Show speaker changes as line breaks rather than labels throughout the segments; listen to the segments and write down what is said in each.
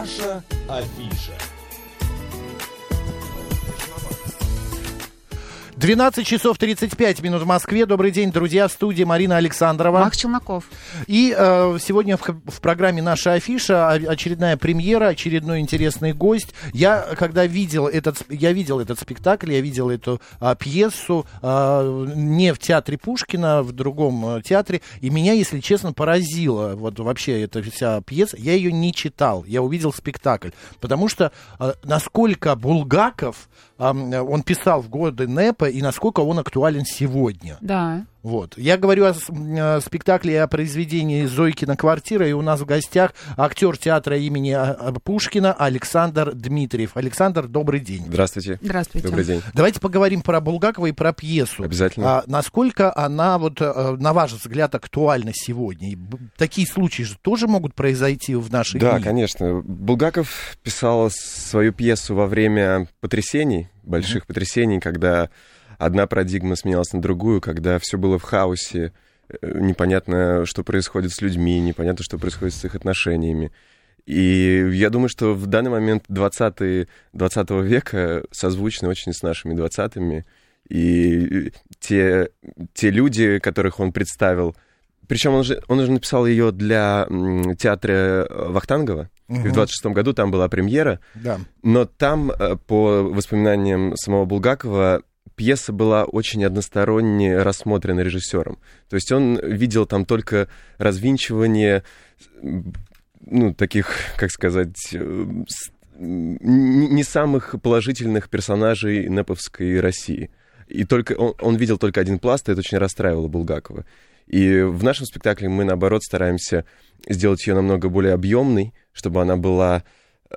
Наша афиша.
12 часов 35 минут в Москве. Добрый день, друзья, в студии Марина Александрова.
Макс Челноков.
И э, сегодня в, в программе «Наша афиша» очередная премьера, очередной интересный гость. Я, когда видел этот, я видел этот спектакль, я видел эту а, пьесу а, не в театре Пушкина, в другом а, театре, и меня, если честно, поразило вот вообще эта вся пьеса. Я ее не читал, я увидел спектакль, потому что а, насколько Булгаков, а, он писал в годы НЭПа, и насколько он актуален сегодня.
Да.
Вот. Я говорю о, о спектакле и о произведении Зойкина «Квартира», и у нас в гостях актер театра имени а, а, Пушкина Александр Дмитриев. Александр, добрый день.
Здравствуйте.
Здравствуйте.
Добрый день.
Давайте поговорим про Булгакова и про пьесу.
Обязательно.
А, насколько она, вот, а, на ваш взгляд, актуальна сегодня? И такие случаи же тоже могут произойти в нашей
Да,
дни?
конечно. Булгаков писал свою пьесу во время потрясений, больших mm-hmm. потрясений, когда одна парадигма сменялась на другую, когда все было в хаосе, э, непонятно, что происходит с людьми, непонятно, что происходит с их отношениями. И я думаю, что в данный момент 20, 20 века созвучны очень с нашими 20-ми. И те, те люди, которых он представил, причем он же, он же написал ее для театра Вахтангова. Угу. И в 26 году там была премьера.
Да.
Но там, э, по воспоминаниям самого Булгакова, пьеса была очень односторонне рассмотрена режиссером. То есть он видел там только развинчивание, ну, таких, как сказать, э, не самых положительных персонажей Неповской России. И только он, он видел только один пласт, и это очень расстраивало Булгакова. И в нашем спектакле мы, наоборот, стараемся сделать ее намного более объемной, чтобы она была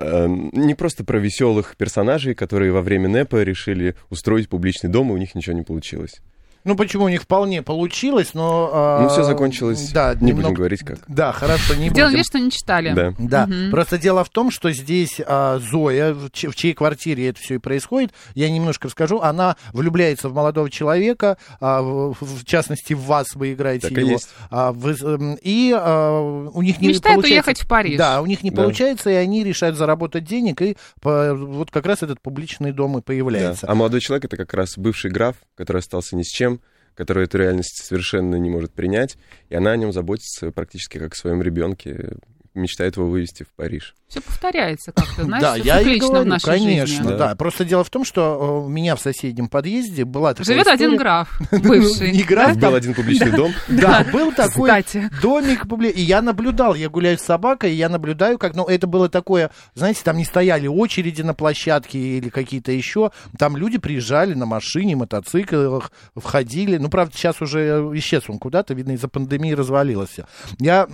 не просто про веселых персонажей, которые во время НЭПа решили устроить публичный дом, и у них ничего не получилось.
Ну, почему у них вполне получилось, но... А,
ну, все закончилось. Да, не немного... будем говорить как.
Да, хорошо, не
Делаем вид, что не читали.
Да.
Да. Угу. Просто дело в том, что здесь а, Зоя, в, в чьей квартире это все и происходит, я немножко расскажу, она влюбляется в молодого человека, а, в, в частности, в вас вы играете
так
его.
И, есть.
А, вы, и а, у них не
Мечтает
получается...
уехать в Париж.
Да, у них не
да.
получается, и они решают заработать денег, и по, вот как раз этот публичный дом и появляется.
Да. А молодой человек это как раз бывший граф, который остался ни с чем, который эту реальность совершенно не может принять, и она о нем заботится практически как о своем ребенке, мечтает его вывести в Париж.
Все повторяется как-то, знаешь,
да, я и говорю,
в нашей
конечно,
жизни.
Да. да. Просто дело в том, что у меня в соседнем подъезде была такая
Живет
история.
один граф, бывший.
Не граф,
Был один публичный дом.
Да, был такой домик публичный. И я наблюдал, я гуляю с собакой, и я наблюдаю, как, ну, это было такое, знаете, там не стояли очереди на площадке или какие-то еще. Там люди приезжали на машине, мотоциклах, входили. Ну, правда, сейчас уже исчез он куда-то, видно, из-за пандемии развалилось. Я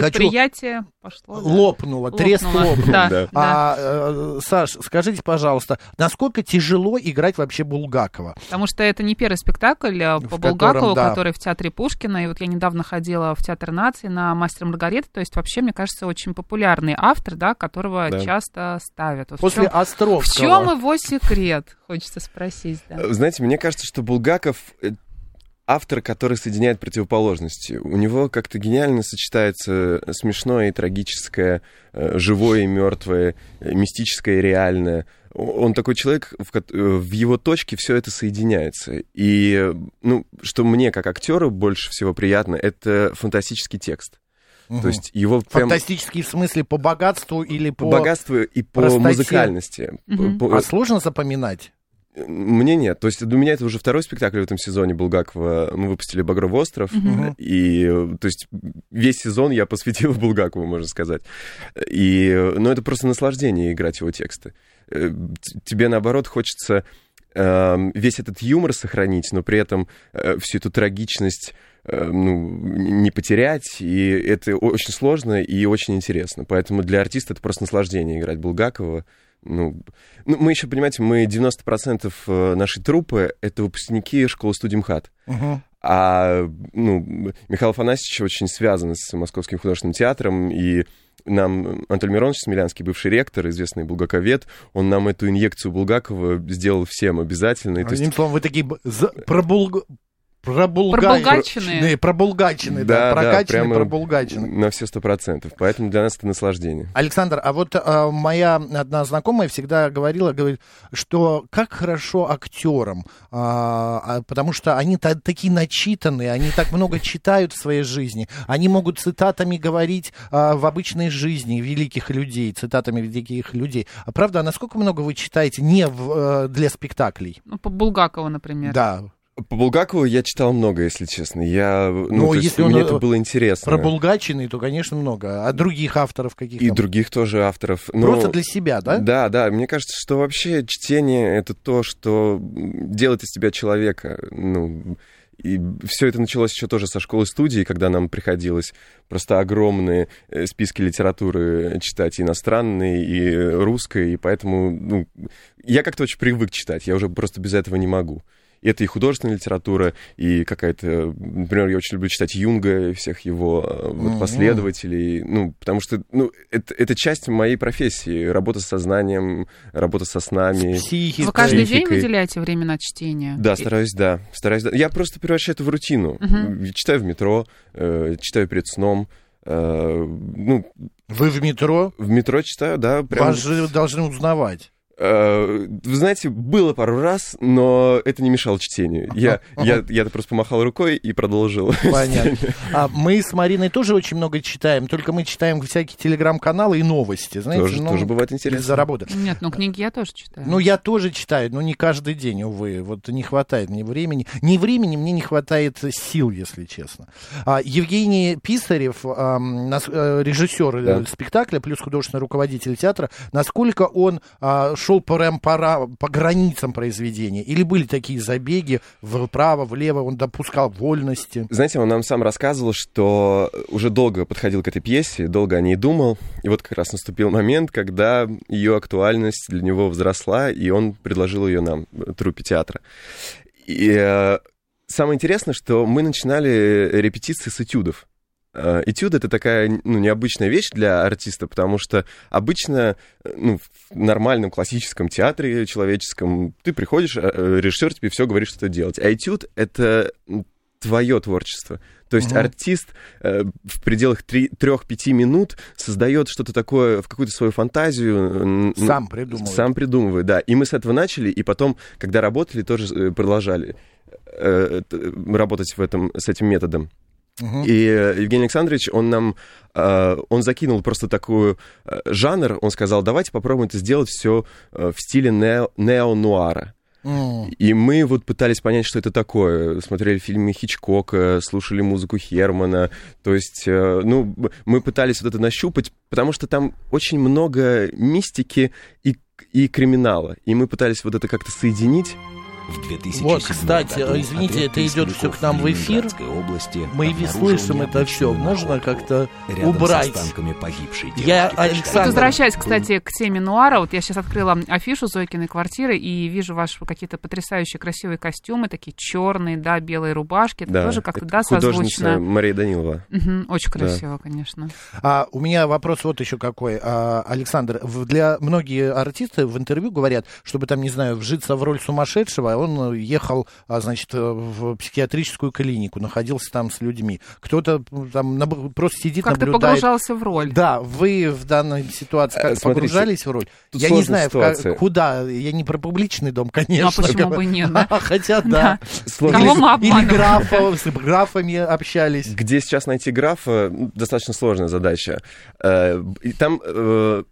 Предприятие
Хочу...
пошло. Да.
Лопнуло, треск лопнул.
Да,
Да.
да.
А, э, Саш, скажите, пожалуйста, насколько тяжело играть вообще Булгакова?
Потому что это не первый спектакль а, по
В
Булгакову,
котором, да.
который в Театре Пушкина. И вот я недавно ходила в Театр нации на «Мастер Маргарита». То есть вообще, мне кажется, очень популярный автор, да, которого
Да.
часто ставят. Вот в
После
в
Островского.
чем его секрет, хочется спросить. Да.
Знаете, мне кажется, что Булгаков э, автор, который соединяет противоположности. У него как-то гениально сочетается смешное и трагическое, э, живое и мертвое, э, мистическое и реальное. Он такой человек, в, э, в его точке все это соединяется. И, э, ну, что мне, как актеру, больше всего приятно, это фантастический текст.
Мгм.
То есть его прям
Фантастический в смысле по богатству или
по
по...
богатству и по
простоте.
музыкальности.
Мгм.
По-
А сложно запоминать?
Мне нет. То есть у меня это уже второй спектакль в этом сезоне Булгакова. Мы выпустили «Багровый остров».
Мгм.
И, то есть, весь сезон я посвятил Булгакову, можно сказать. И, э, ну, это просто наслаждение играть его тексты. Э, Тебе, наоборот, хочется э, весь этот юмор сохранить, но при этом э, всю эту трагичность э, ну, не потерять, и это очень сложно и очень интересно. Поэтому для артиста это просто наслаждение играть Булгакова. Ну, ну, мы еще, понимаете, мы 90% э, нашей труппы — это выпускники школы-студии МХАТ.
Мгм.
А ну, Михаил Афанасьевич очень связан с Московским художественным театром, и нам Анатолий Миронович Смелянский, бывший ректор, известный булгаковед, он нам эту инъекцию Булгакова сделал всем обязательно. То есть,
Одним словом, вы такие за- про Булг-
Пробулгаченные.
Пробулгаченные, да,
Да, да,
прокачанные,
прямо
пробулгаченные.
на все сто процентов. Поэтому для нас это наслаждение.
Александр, а вот а, моя одна знакомая всегда говорила, говорит, что как хорошо актерам, а, а, потому что они та- такие начитанные, они так много читают в своей жизни, они могут цитатами говорить а, в обычной жизни великих людей, цитатами великих людей. А правда, а насколько много вы читаете не в, э, для спектаклей?
Ну, по Булгакову, например.
Да.
По Булгакову я читал много, если честно. Я, ну,
Ну,
то есть
если он,
мне
э,
это было интересно.
Про Булгачины, то, конечно, много. А других авторов каких-то?
И других тоже авторов. Но-
Просто для себя, да?
Да, да. Мне кажется, что вообще чтение это то, что делает из тебя человека. Ну, и все это началось еще тоже со школы студии, когда нам приходилось просто огромные э, списки литературы читать, и иностранной, и русской, и поэтому ну, я как-то очень привык читать, я уже просто без этого не могу. И это и художественная литература, и какая-то... Например, я очень люблю читать Юнга и всех его э, вот, последователей. Ну, потому что ну, это, это часть моей профессии. Работа с сознанием, работа со снами.
Психикой.
Вы каждый день выделяете время на чтение?
Да, стараюсь, да. Стараюсь, да. Я просто превращаю это в рутину.
Мгм.
Читаю в метро, э, читаю перед сном. э, ну,
Вы в метро,
в метро читаю, да, прям...
вас же должны узнавать.
Э, Вы знаете, было пару раз, но это не мешало чтению. Я, я, я просто помахал рукой и продолжил.
Понятно. А мы с Мариной тоже очень много читаем, только мы читаем всякие телеграм-каналы и новости, знаете,
Тоже,
ну,
тоже бывает интересно.
работы.
Нет, ну книги я тоже читаю.
Ну, я тоже читаю, но не каждый день, увы. Вот не хватает мне времени. Не времени, мне не хватает сил, если честно. А, Евгений Писарев, э, режиссер э,
Да.
спектакля, плюс художественный руководитель театра, насколько он а, шел прям пора, по границам произведения? Или были такие забеги вправо, влево, он допускал вольности?
Знаете, он нам сам рассказывал, что уже долго подходил к этой пьесе, долго о ней думал. И вот как раз наступил момент, когда ее актуальность для него возросла, и он предложил ее нам, труппе театра. И э, самое интересное, что мы начинали репетиции с этюдов. Э, Этюд — это такая ну, необычная вещь для артиста, потому что обычно э, ну, в нормальном классическом театре человеческом ты приходишь, э, режиссер тебе все говорит, что делать. А этюд — это твое творчество. То есть
Мгм.
артист э, в пределах 3-5 минут создает что-то такое, в какую-то свою фантазию.
Сам придумал.
Сам придумывает, да. И мы с этого начали, и потом, когда работали, тоже продолжали э, работать в этом, с этим методом. И э, Евгений Александрович, он нам, э, он закинул просто такую э, жанр, он сказал, давайте попробуем это сделать все в стиле нео- нео-нуара.
М.
И мы вот пытались понять, что это такое. Смотрели фильмы Хичкока, слушали музыку Хермана. То есть, ну, мы пытались вот это нащупать, потому что там очень много мистики и, и криминала. И мы пытались вот это как-то соединить.
В 2007
Вот, кстати,
году
извините, это идет
поисковиков
к нам в эфир.
Области
Мы ведь слышим это все. Можно как-то
Рядом
убрать?
погибшей девушки
Я, Александр,
возвращаясь, кстати, к теме нуара, вот я сейчас открыла афишу Зойкиной квартиры и вижу ваши какие-то потрясающие красивые костюмы, такие черные, да, белые рубашки. Это тоже как-то, да, созвучно.
Мария Данилова.
Мгм, очень красиво, конечно.
А, у меня вопрос вот еще какой. А, Александр, для многие артисты в интервью говорят, чтобы там, не знаю, вжиться в роль сумасшедшего, он ехал, а, значит, э, в психиатрическую клинику, находился там с людьми. Кто-то там наб- просто сидит,
Как ты
наблюдает.
погружался в роль?
Да, вы в данной ситуации
Э,
как
смотрите,
погружались в роль? Я не знаю,
ситуация.
куда. Я не про публичный дом, конечно.
Ну, а почему бы нет, да?
Хотя да.
Сложно.
Кого мы
Или
обманываем?
графа, с графами общались.
Где сейчас найти графа, м, достаточно сложная задача. Э, Там э,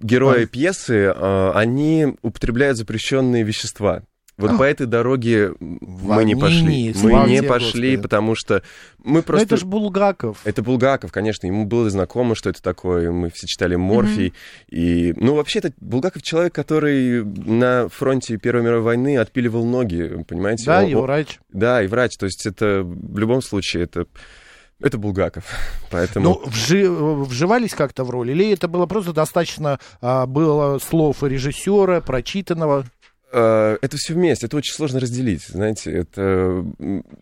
герои
Ой.
пьесы, э, они употребляют запрещенные вещества. Вот по этой дороге мы не
Ванини,
пошли. Мы не пошли,
Господи.
потому что мы просто...
это же Булгаков.
Это Булгаков, конечно, ему было знакомо, что это такое. Мы все читали Морфий. И, ну, вообще-то, Булгаков человек, который на фронте Первой мировой войны отпиливал ноги, понимаете?
Да,
Он-
и
он-
врач.
Да, и врач. То есть это в любом случае это, это Булгаков. Поэтому...
Ну, вжи- вживались как-то в роль? Или это было просто достаточно а, было слов режиссера, прочитанного?
Э, Это все вместе, это очень сложно разделить, знаете, это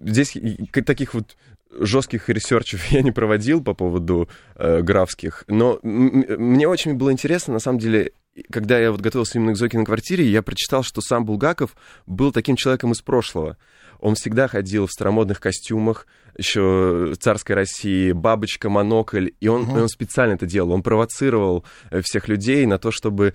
здесь таких вот жестких ресерчев я не проводил по поводу э, графских, но мне очень было интересно, на самом деле, когда я вот готовился именно к Зойке на квартире, я прочитал, что сам Булгаков был таким человеком из прошлого. Он всегда ходил в старомодных костюмах, еще царской России, бабочка, монокль, и он, угу. он специально это делал. Он провоцировал э, всех людей на то, чтобы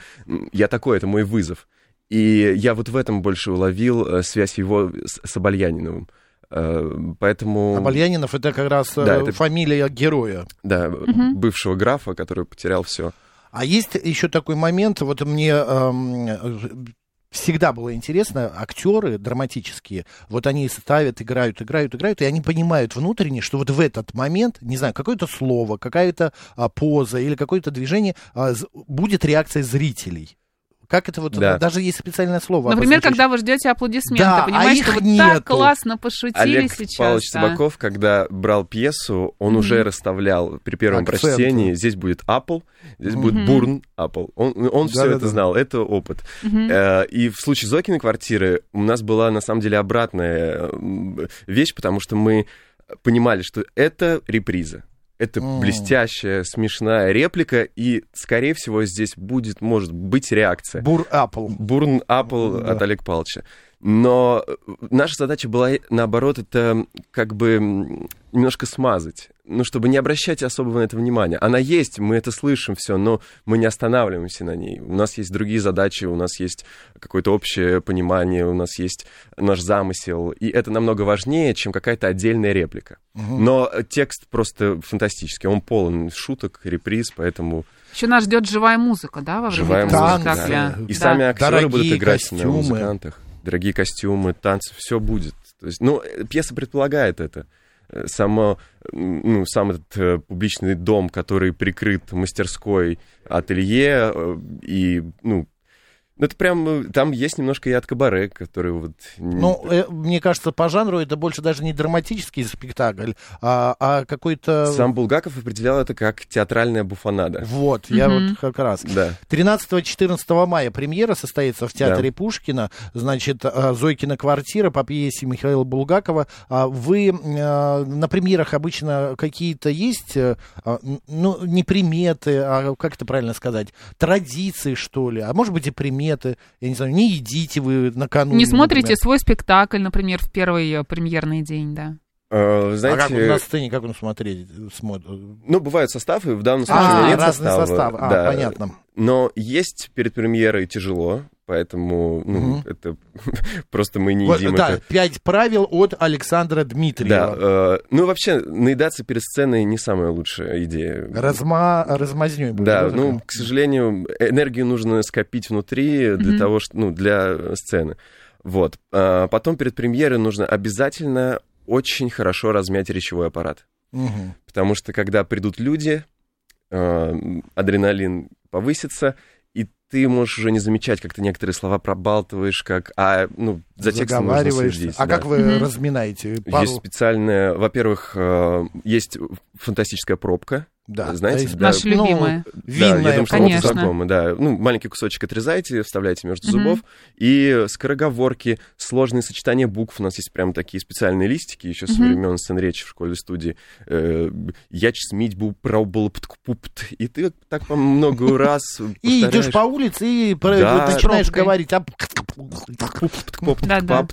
я такой, это мой вызов. И я вот в этом больше уловил э, связь его с Собольяниновым. Э, поэтому...
Абальянинов это как раз да, это... фамилия героя.
Да, угу. бывшего графа, который потерял все.
А есть еще такой момент, вот мне эм, всегда было интересно, актеры драматические, вот они ставят, играют, играют, играют, и они понимают внутренне, что вот в этот момент, не знаю, какое-то слово, какая-то а, поза или какое-то движение а, будет реакция зрителей. Как это вот, да. даже есть специальное слово.
Например, когда вы ждете аплодисменты,
да,
понимаете,
а
что
вот
так классно пошутили
Олег
сейчас.
Павлович
да.
Табаков, когда брал пьесу, он mm-hmm. уже расставлял при первом Акцент. прочтении, здесь будет Apple, здесь mm-hmm. будет Бурн Apple. Он, он да, все да, это да. знал, это опыт. Mm-hmm. И в случае Зокиной квартиры у нас была на самом деле обратная вещь, потому что мы понимали, что это реприза. Это mm. блестящая, смешная реплика, и, скорее всего, здесь будет, может быть, реакция.
Бур Apple.
Бурн да. от Олега Павловича. Но э, наша задача была, наоборот, это как бы немножко смазать, ну, чтобы не обращать особого на это внимания. Она есть, мы это слышим все, но мы не останавливаемся на ней. У нас есть другие задачи, у нас есть какое-то общее понимание, у нас есть наш замысел, и это намного важнее, чем какая-то отдельная реплика. Угу. Но текст просто фантастический, он полон шуток, реприз, поэтому...
Еще нас ждет живая музыка, да, во время
живая
музыка,
да. И да. сами актеры Дорогие будут играть костюмы. на музыкантах дорогие костюмы, танцы, все будет. То есть, ну, пьеса предполагает это. Само, ну, сам этот э, публичный дом, который прикрыт мастерской, ателье, э, и, ну, это прям, э, там есть немножко и от кабаре, который вот...
Ну, э, мне кажется, по жанру это больше даже не драматический спектакль, а, а какой-то...
Сам Булгаков определял это как театральная буфанада.
Вот, я mm-hmm. вот как раз.
Да.
13-14 мая премьера состоится в театре да. Пушкина, значит, э, Зойкина квартира по пьесе Михаила Булгакова. А вы на премьерах обычно какие-то есть, ну, не приметы, а как это правильно сказать, традиции, что ли, а может быть и приметы, приметы, я не знаю, не едите вы накануне.
Не смотрите например. свой спектакль, например, в первый э, премьерный день, да.
Uh, знаете,
а как на сцене, как он смотреть? Смотрит?
Ну, бывают составы, в данном случае
а,
нет
разные
состава.
составы, а, да. понятно.
Но есть перед премьерой тяжело, поэтому ну, угу. это просто мы не едим.
Да,
это.
пять правил от Александра Дмитриева.
Да, э, ну вообще наедаться перед сценой не самая лучшая идея.
Разма, размазнёй.
Да, будет, ну, к сожалению, энергию нужно скопить внутри для угу. того, что, ну, для сцены. Вот. А потом перед премьерой нужно обязательно очень хорошо размять речевой аппарат. Угу. Потому что когда придут люди, э, адреналин повысится, ты можешь уже не замечать, как ты некоторые слова пробалтываешь, как, а, ну, за текстом нужно следить.
А да. как вы mm-hmm. разминаете?
Пару... Есть специальная, во-первых, э, есть фантастическая пробка,
да,
знаете,
да, наша ну, любимая.
Да, я думаю, что Конечно. знакомы, да. Ну, маленький кусочек отрезаете, вставляете между mm-hmm. зубов, и скороговорки, сложные сочетания букв. У нас есть прям такие специальные листики еще mm-hmm. со времен сцен-речи в школе студии. Э, Я чсмить бу пупт И ты так по много раз
И идешь по улице и начинаешь говорить, а
да, да.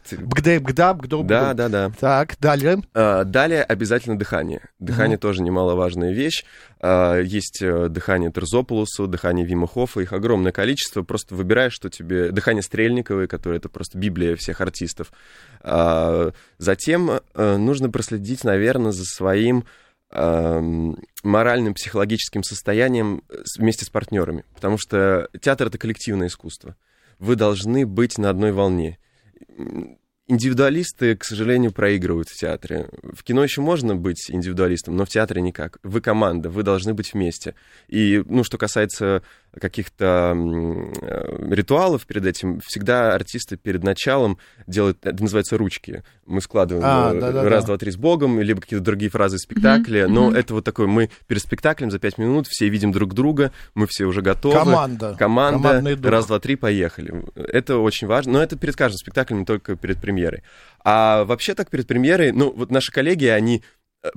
Да, да, да.
Так, далее.
А, далее обязательно дыхание. Дыхание тоже немаловажная вещь. А, есть э, дыхание Терзополусу, дыхание Вима их огромное количество. Просто выбираешь, что тебе... Дыхание Стрельниковой, которое это просто библия всех артистов. А, затем э, нужно проследить, наверное, за своим моральным, психологическим состоянием вместе с партнерами. Потому что театр — это коллективное искусство вы должны быть на одной волне. Индивидуалисты, к сожалению, проигрывают в театре. В кино еще можно быть индивидуалистом, но в театре никак. Вы команда, вы должны быть вместе. И, ну, что касается каких-то э, ритуалов перед этим, всегда артисты перед началом делают, это называется ручки. Мы складываем а, э, да, да, раз, да. два, три с Богом, либо какие-то другие фразы из спектакля. Mm-hmm. Но mm-hmm. это вот такое, мы перед спектаклем за пять минут все видим друг друга, мы все уже готовы.
Команда.
Команда. Раз, два, три, поехали. Это очень важно. Но это перед каждым спектаклем, не только перед премьерой. А вообще так перед премьерой, ну, вот наши коллеги, они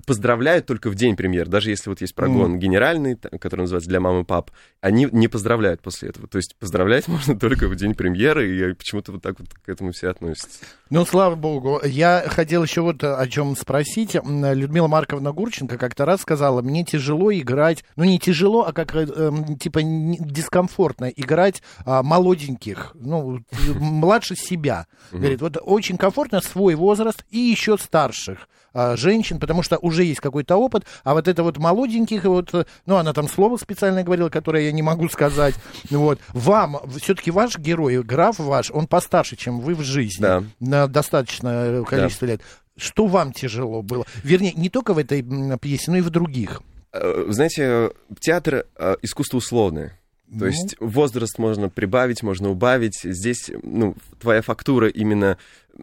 поздравляют только в день премьер. Даже если вот есть прогон mm. генеральный, который называется «Для мамы и пап», они не поздравляют после этого. То есть поздравлять можно только в день премьеры, и почему-то вот так вот к этому все относятся.
Ну, слава богу. Я хотел еще вот о чем спросить. Людмила Марковна Гурченко как-то раз сказала, мне тяжело играть, ну не тяжело, а как, э, типа, дискомфортно играть а, молоденьких, ну, младше себя. Говорит, вот очень комфортно свой возраст и еще старших женщин, потому что уже есть какой-то опыт, а вот это вот молоденьких, вот, ну, она там слово специально говорила, которое я не могу сказать, вот, вам, все-таки ваш герой, граф ваш, он постарше, чем вы в жизни,
да.
на достаточное количество да. лет. Что вам тяжело было? Вернее, не только в этой пьесе, но и в других.
Э, знаете, театр э, искусство условное. То ну. есть возраст можно прибавить, можно убавить. Здесь, ну, твоя фактура именно...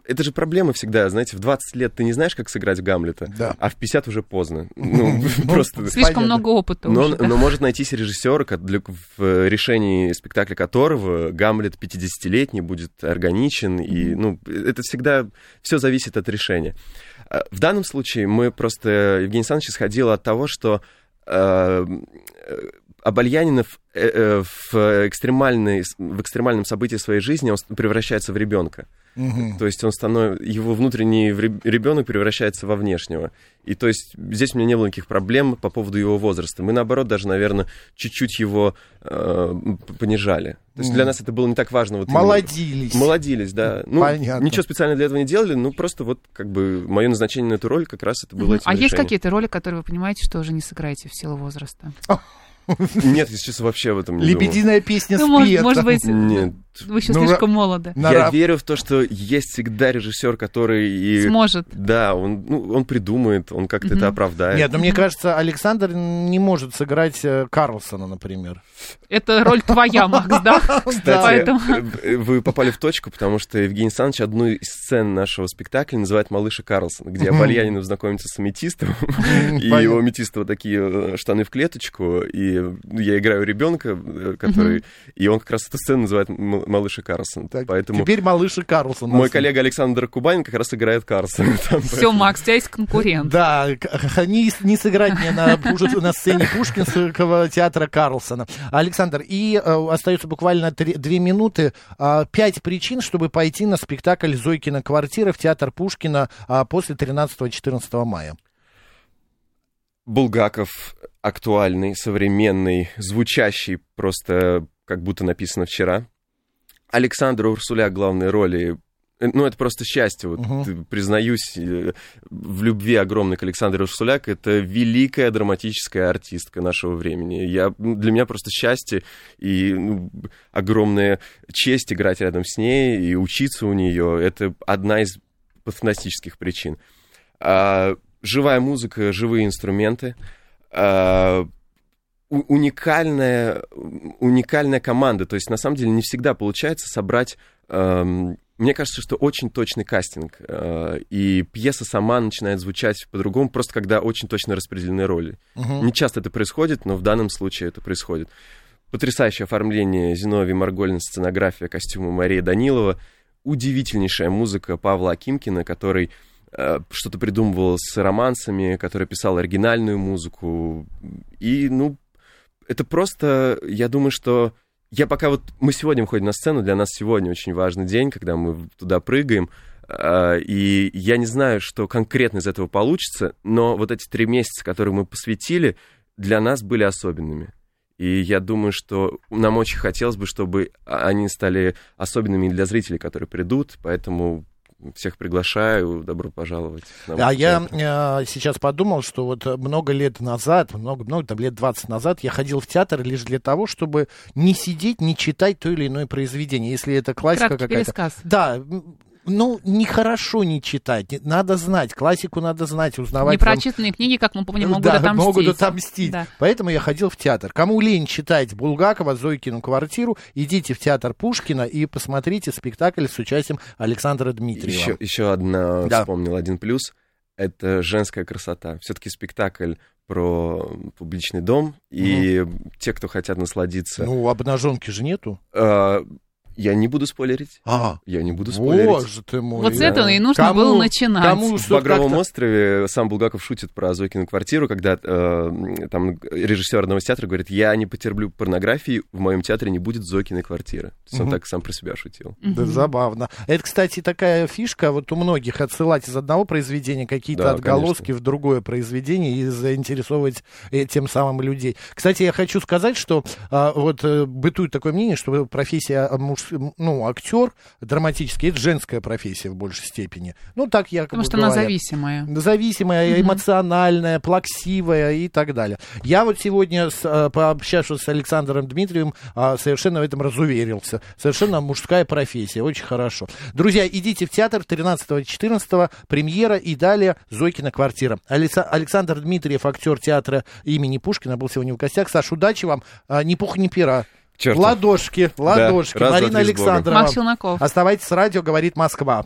Это же проблема всегда, знаете, в 20 лет ты не знаешь, как сыграть Гамлета,
да.
а в 50 уже поздно. Ну, просто...
Слишком много опыта
но, но может найтись режиссер, в решении спектакля которого Гамлет 50-летний будет органичен, и, ну, это всегда... Все зависит от решения. А, в данном случае мы просто... Евгений Александрович исходил от того, что Абальянинов э, э, в, экстремальной, в экстремальном событии своей жизни он превращается в ребенка. Угу. То есть он становится, его внутренний ребенок превращается во внешнего. И то есть здесь у меня не было никаких проблем по поводу его возраста. Мы, наоборот, даже, наверное, чуть-чуть его э, понижали. То есть для нас это было не так важно. Вот
молодились.
Именно. Молодились, да. Ну, Понятно. ничего специально для этого не делали, ну, просто вот как бы мое назначение на эту роль как раз это было
угу. А есть какие-то роли, которые вы понимаете, что уже не сыграете в силу возраста?
Нет, если честно, вообще в этом не
Лебединая песня ну, спета.
Может быть, Нет. вы еще ну, слишком молоды.
Я верю в то, что есть всегда режиссер, который... И,
Сможет.
Да, он, ну, он придумает, он как-то это оправдает.
Нет, но мне кажется, Александр не может сыграть э, Карлсона, например.
Это роль твоя, Макс, да?
Кстати, э, вы попали в точку, потому что Евгений Александрович одну из сцен нашего спектакля называет «Малыша Карлсона», где Абальянинов знакомится с аметистом, и его аметистого такие э, штаны в клеточку, и я играю ребенка, э, который... И он как раз эту сцену называет «Малыш и Карлсон».
Так, поэтому теперь «Малыш и Карлсон».
Мой коллега Александр Кубань как раз играет Карлсона.
Все, Макс, у тебя есть конкурент.
Да, не, не сыграть мне на, на сцене Пушкинского театра Карлсона. Александр, и э, остается буквально три, две минуты. Э, пять причин, чтобы пойти на спектакль «Зойкина квартира» в театр Пушкина э, после 13-14 мая.
Булгаков актуальный, современный, звучащий, просто как будто написано вчера. Александр Урсуля главной роли ну, это просто счастье. Вот, uh-huh. Признаюсь э, в любви огромной к Александру Урсуляк. Это великая драматическая артистка нашего времени. Я, для меня просто счастье и ну, огромная честь играть рядом с ней и учиться у нее. Это одна из фантастических причин. А, живая музыка, живые инструменты, э, уникальная, уникальная команда. То есть, на самом деле, не всегда получается собрать... Э, мне кажется, что очень точный кастинг, э, и пьеса сама начинает звучать по-другому, просто когда очень точно распределены роли. Uh-huh. Не часто это происходит, но в данном случае это происходит. Потрясающее оформление Зиновий Марголин, сценография костюма Марии Данилова, удивительнейшая музыка Павла Акимкина, который Э, что-то придумывал с романсами, который писал оригинальную музыку. И, ну, это просто, я думаю, что я пока вот... Мы сегодня выходим на сцену, для нас сегодня очень важный день, когда мы туда прыгаем, э, и я не знаю, что конкретно из этого получится, но вот эти три месяца, которые мы посвятили, для нас были особенными. И я думаю, что нам очень хотелось бы, чтобы они стали особенными для зрителей, которые придут, поэтому всех приглашаю, добро пожаловать.
А я э, сейчас подумал, что вот много лет назад, много, много, там лет 20 назад я ходил в театр лишь для того, чтобы не сидеть, не читать то или иное произведение, если это классика какая-то. Да, ну, нехорошо не читать. Надо знать. Классику надо знать, узнавать.
Непрочитанные там... книги, как мы помним, могут да, отомстить.
могут отомстить. Да. Поэтому я ходил в театр. Кому лень читать Булгакова, Зойкину квартиру, идите в театр Пушкина и посмотрите спектакль с участием Александра Дмитриева.
Еще, еще одна, да. вспомнил, один плюс. Это женская красота. Все-таки спектакль про публичный дом, и угу. те, кто хотят насладиться...
Ну, обнаженки же нету.
Э, Я не буду спойлерить.
А,
Я не буду спойлерить.
боже ты мой.
Вот с этого и нужно
Кому-
было начинать.
кому
В «Багровом острове» сам Булгаков шутит про Зойкину квартиру, когда э, там режиссер одного из театра говорит, я не потерплю порнографии, в моем театре не будет Зойкиной квартиры. То есть он
Мгм.
так сам про себя шутил.
Да, забавно. Это, кстати, такая фишка вот у многих отсылать из одного произведения какие-то
Да,
отголоски в другое произведение и заинтересовывать э, тем самым людей. Кстати, я хочу сказать, что а, вот э, бытует такое мнение, что профессия а, муж, ну, актер драматический, это женская профессия в большей степени. Ну, так я
Потому что она зависимая.
зависимая,
Мгм.
эмоциональная, плаксивая и так далее. Я вот сегодня, с, э, пообщавшись с Александром Дмитриевым, а, совершенно в этом разуверился. Совершенно мужская профессия, очень хорошо. Друзья, идите в театр 13-14 премьера и далее Зойкина квартира. Алекса- Александр Дмитриев, актер театра имени Пушкина, был сегодня в гостях. Саш, удачи вам, А, ни пуха, ни пера.
Черт.
Ладошки, ладошки.
два,
Марина. Александровна.
Макс Челноков.
Оставайтесь с радио, говорит Москва.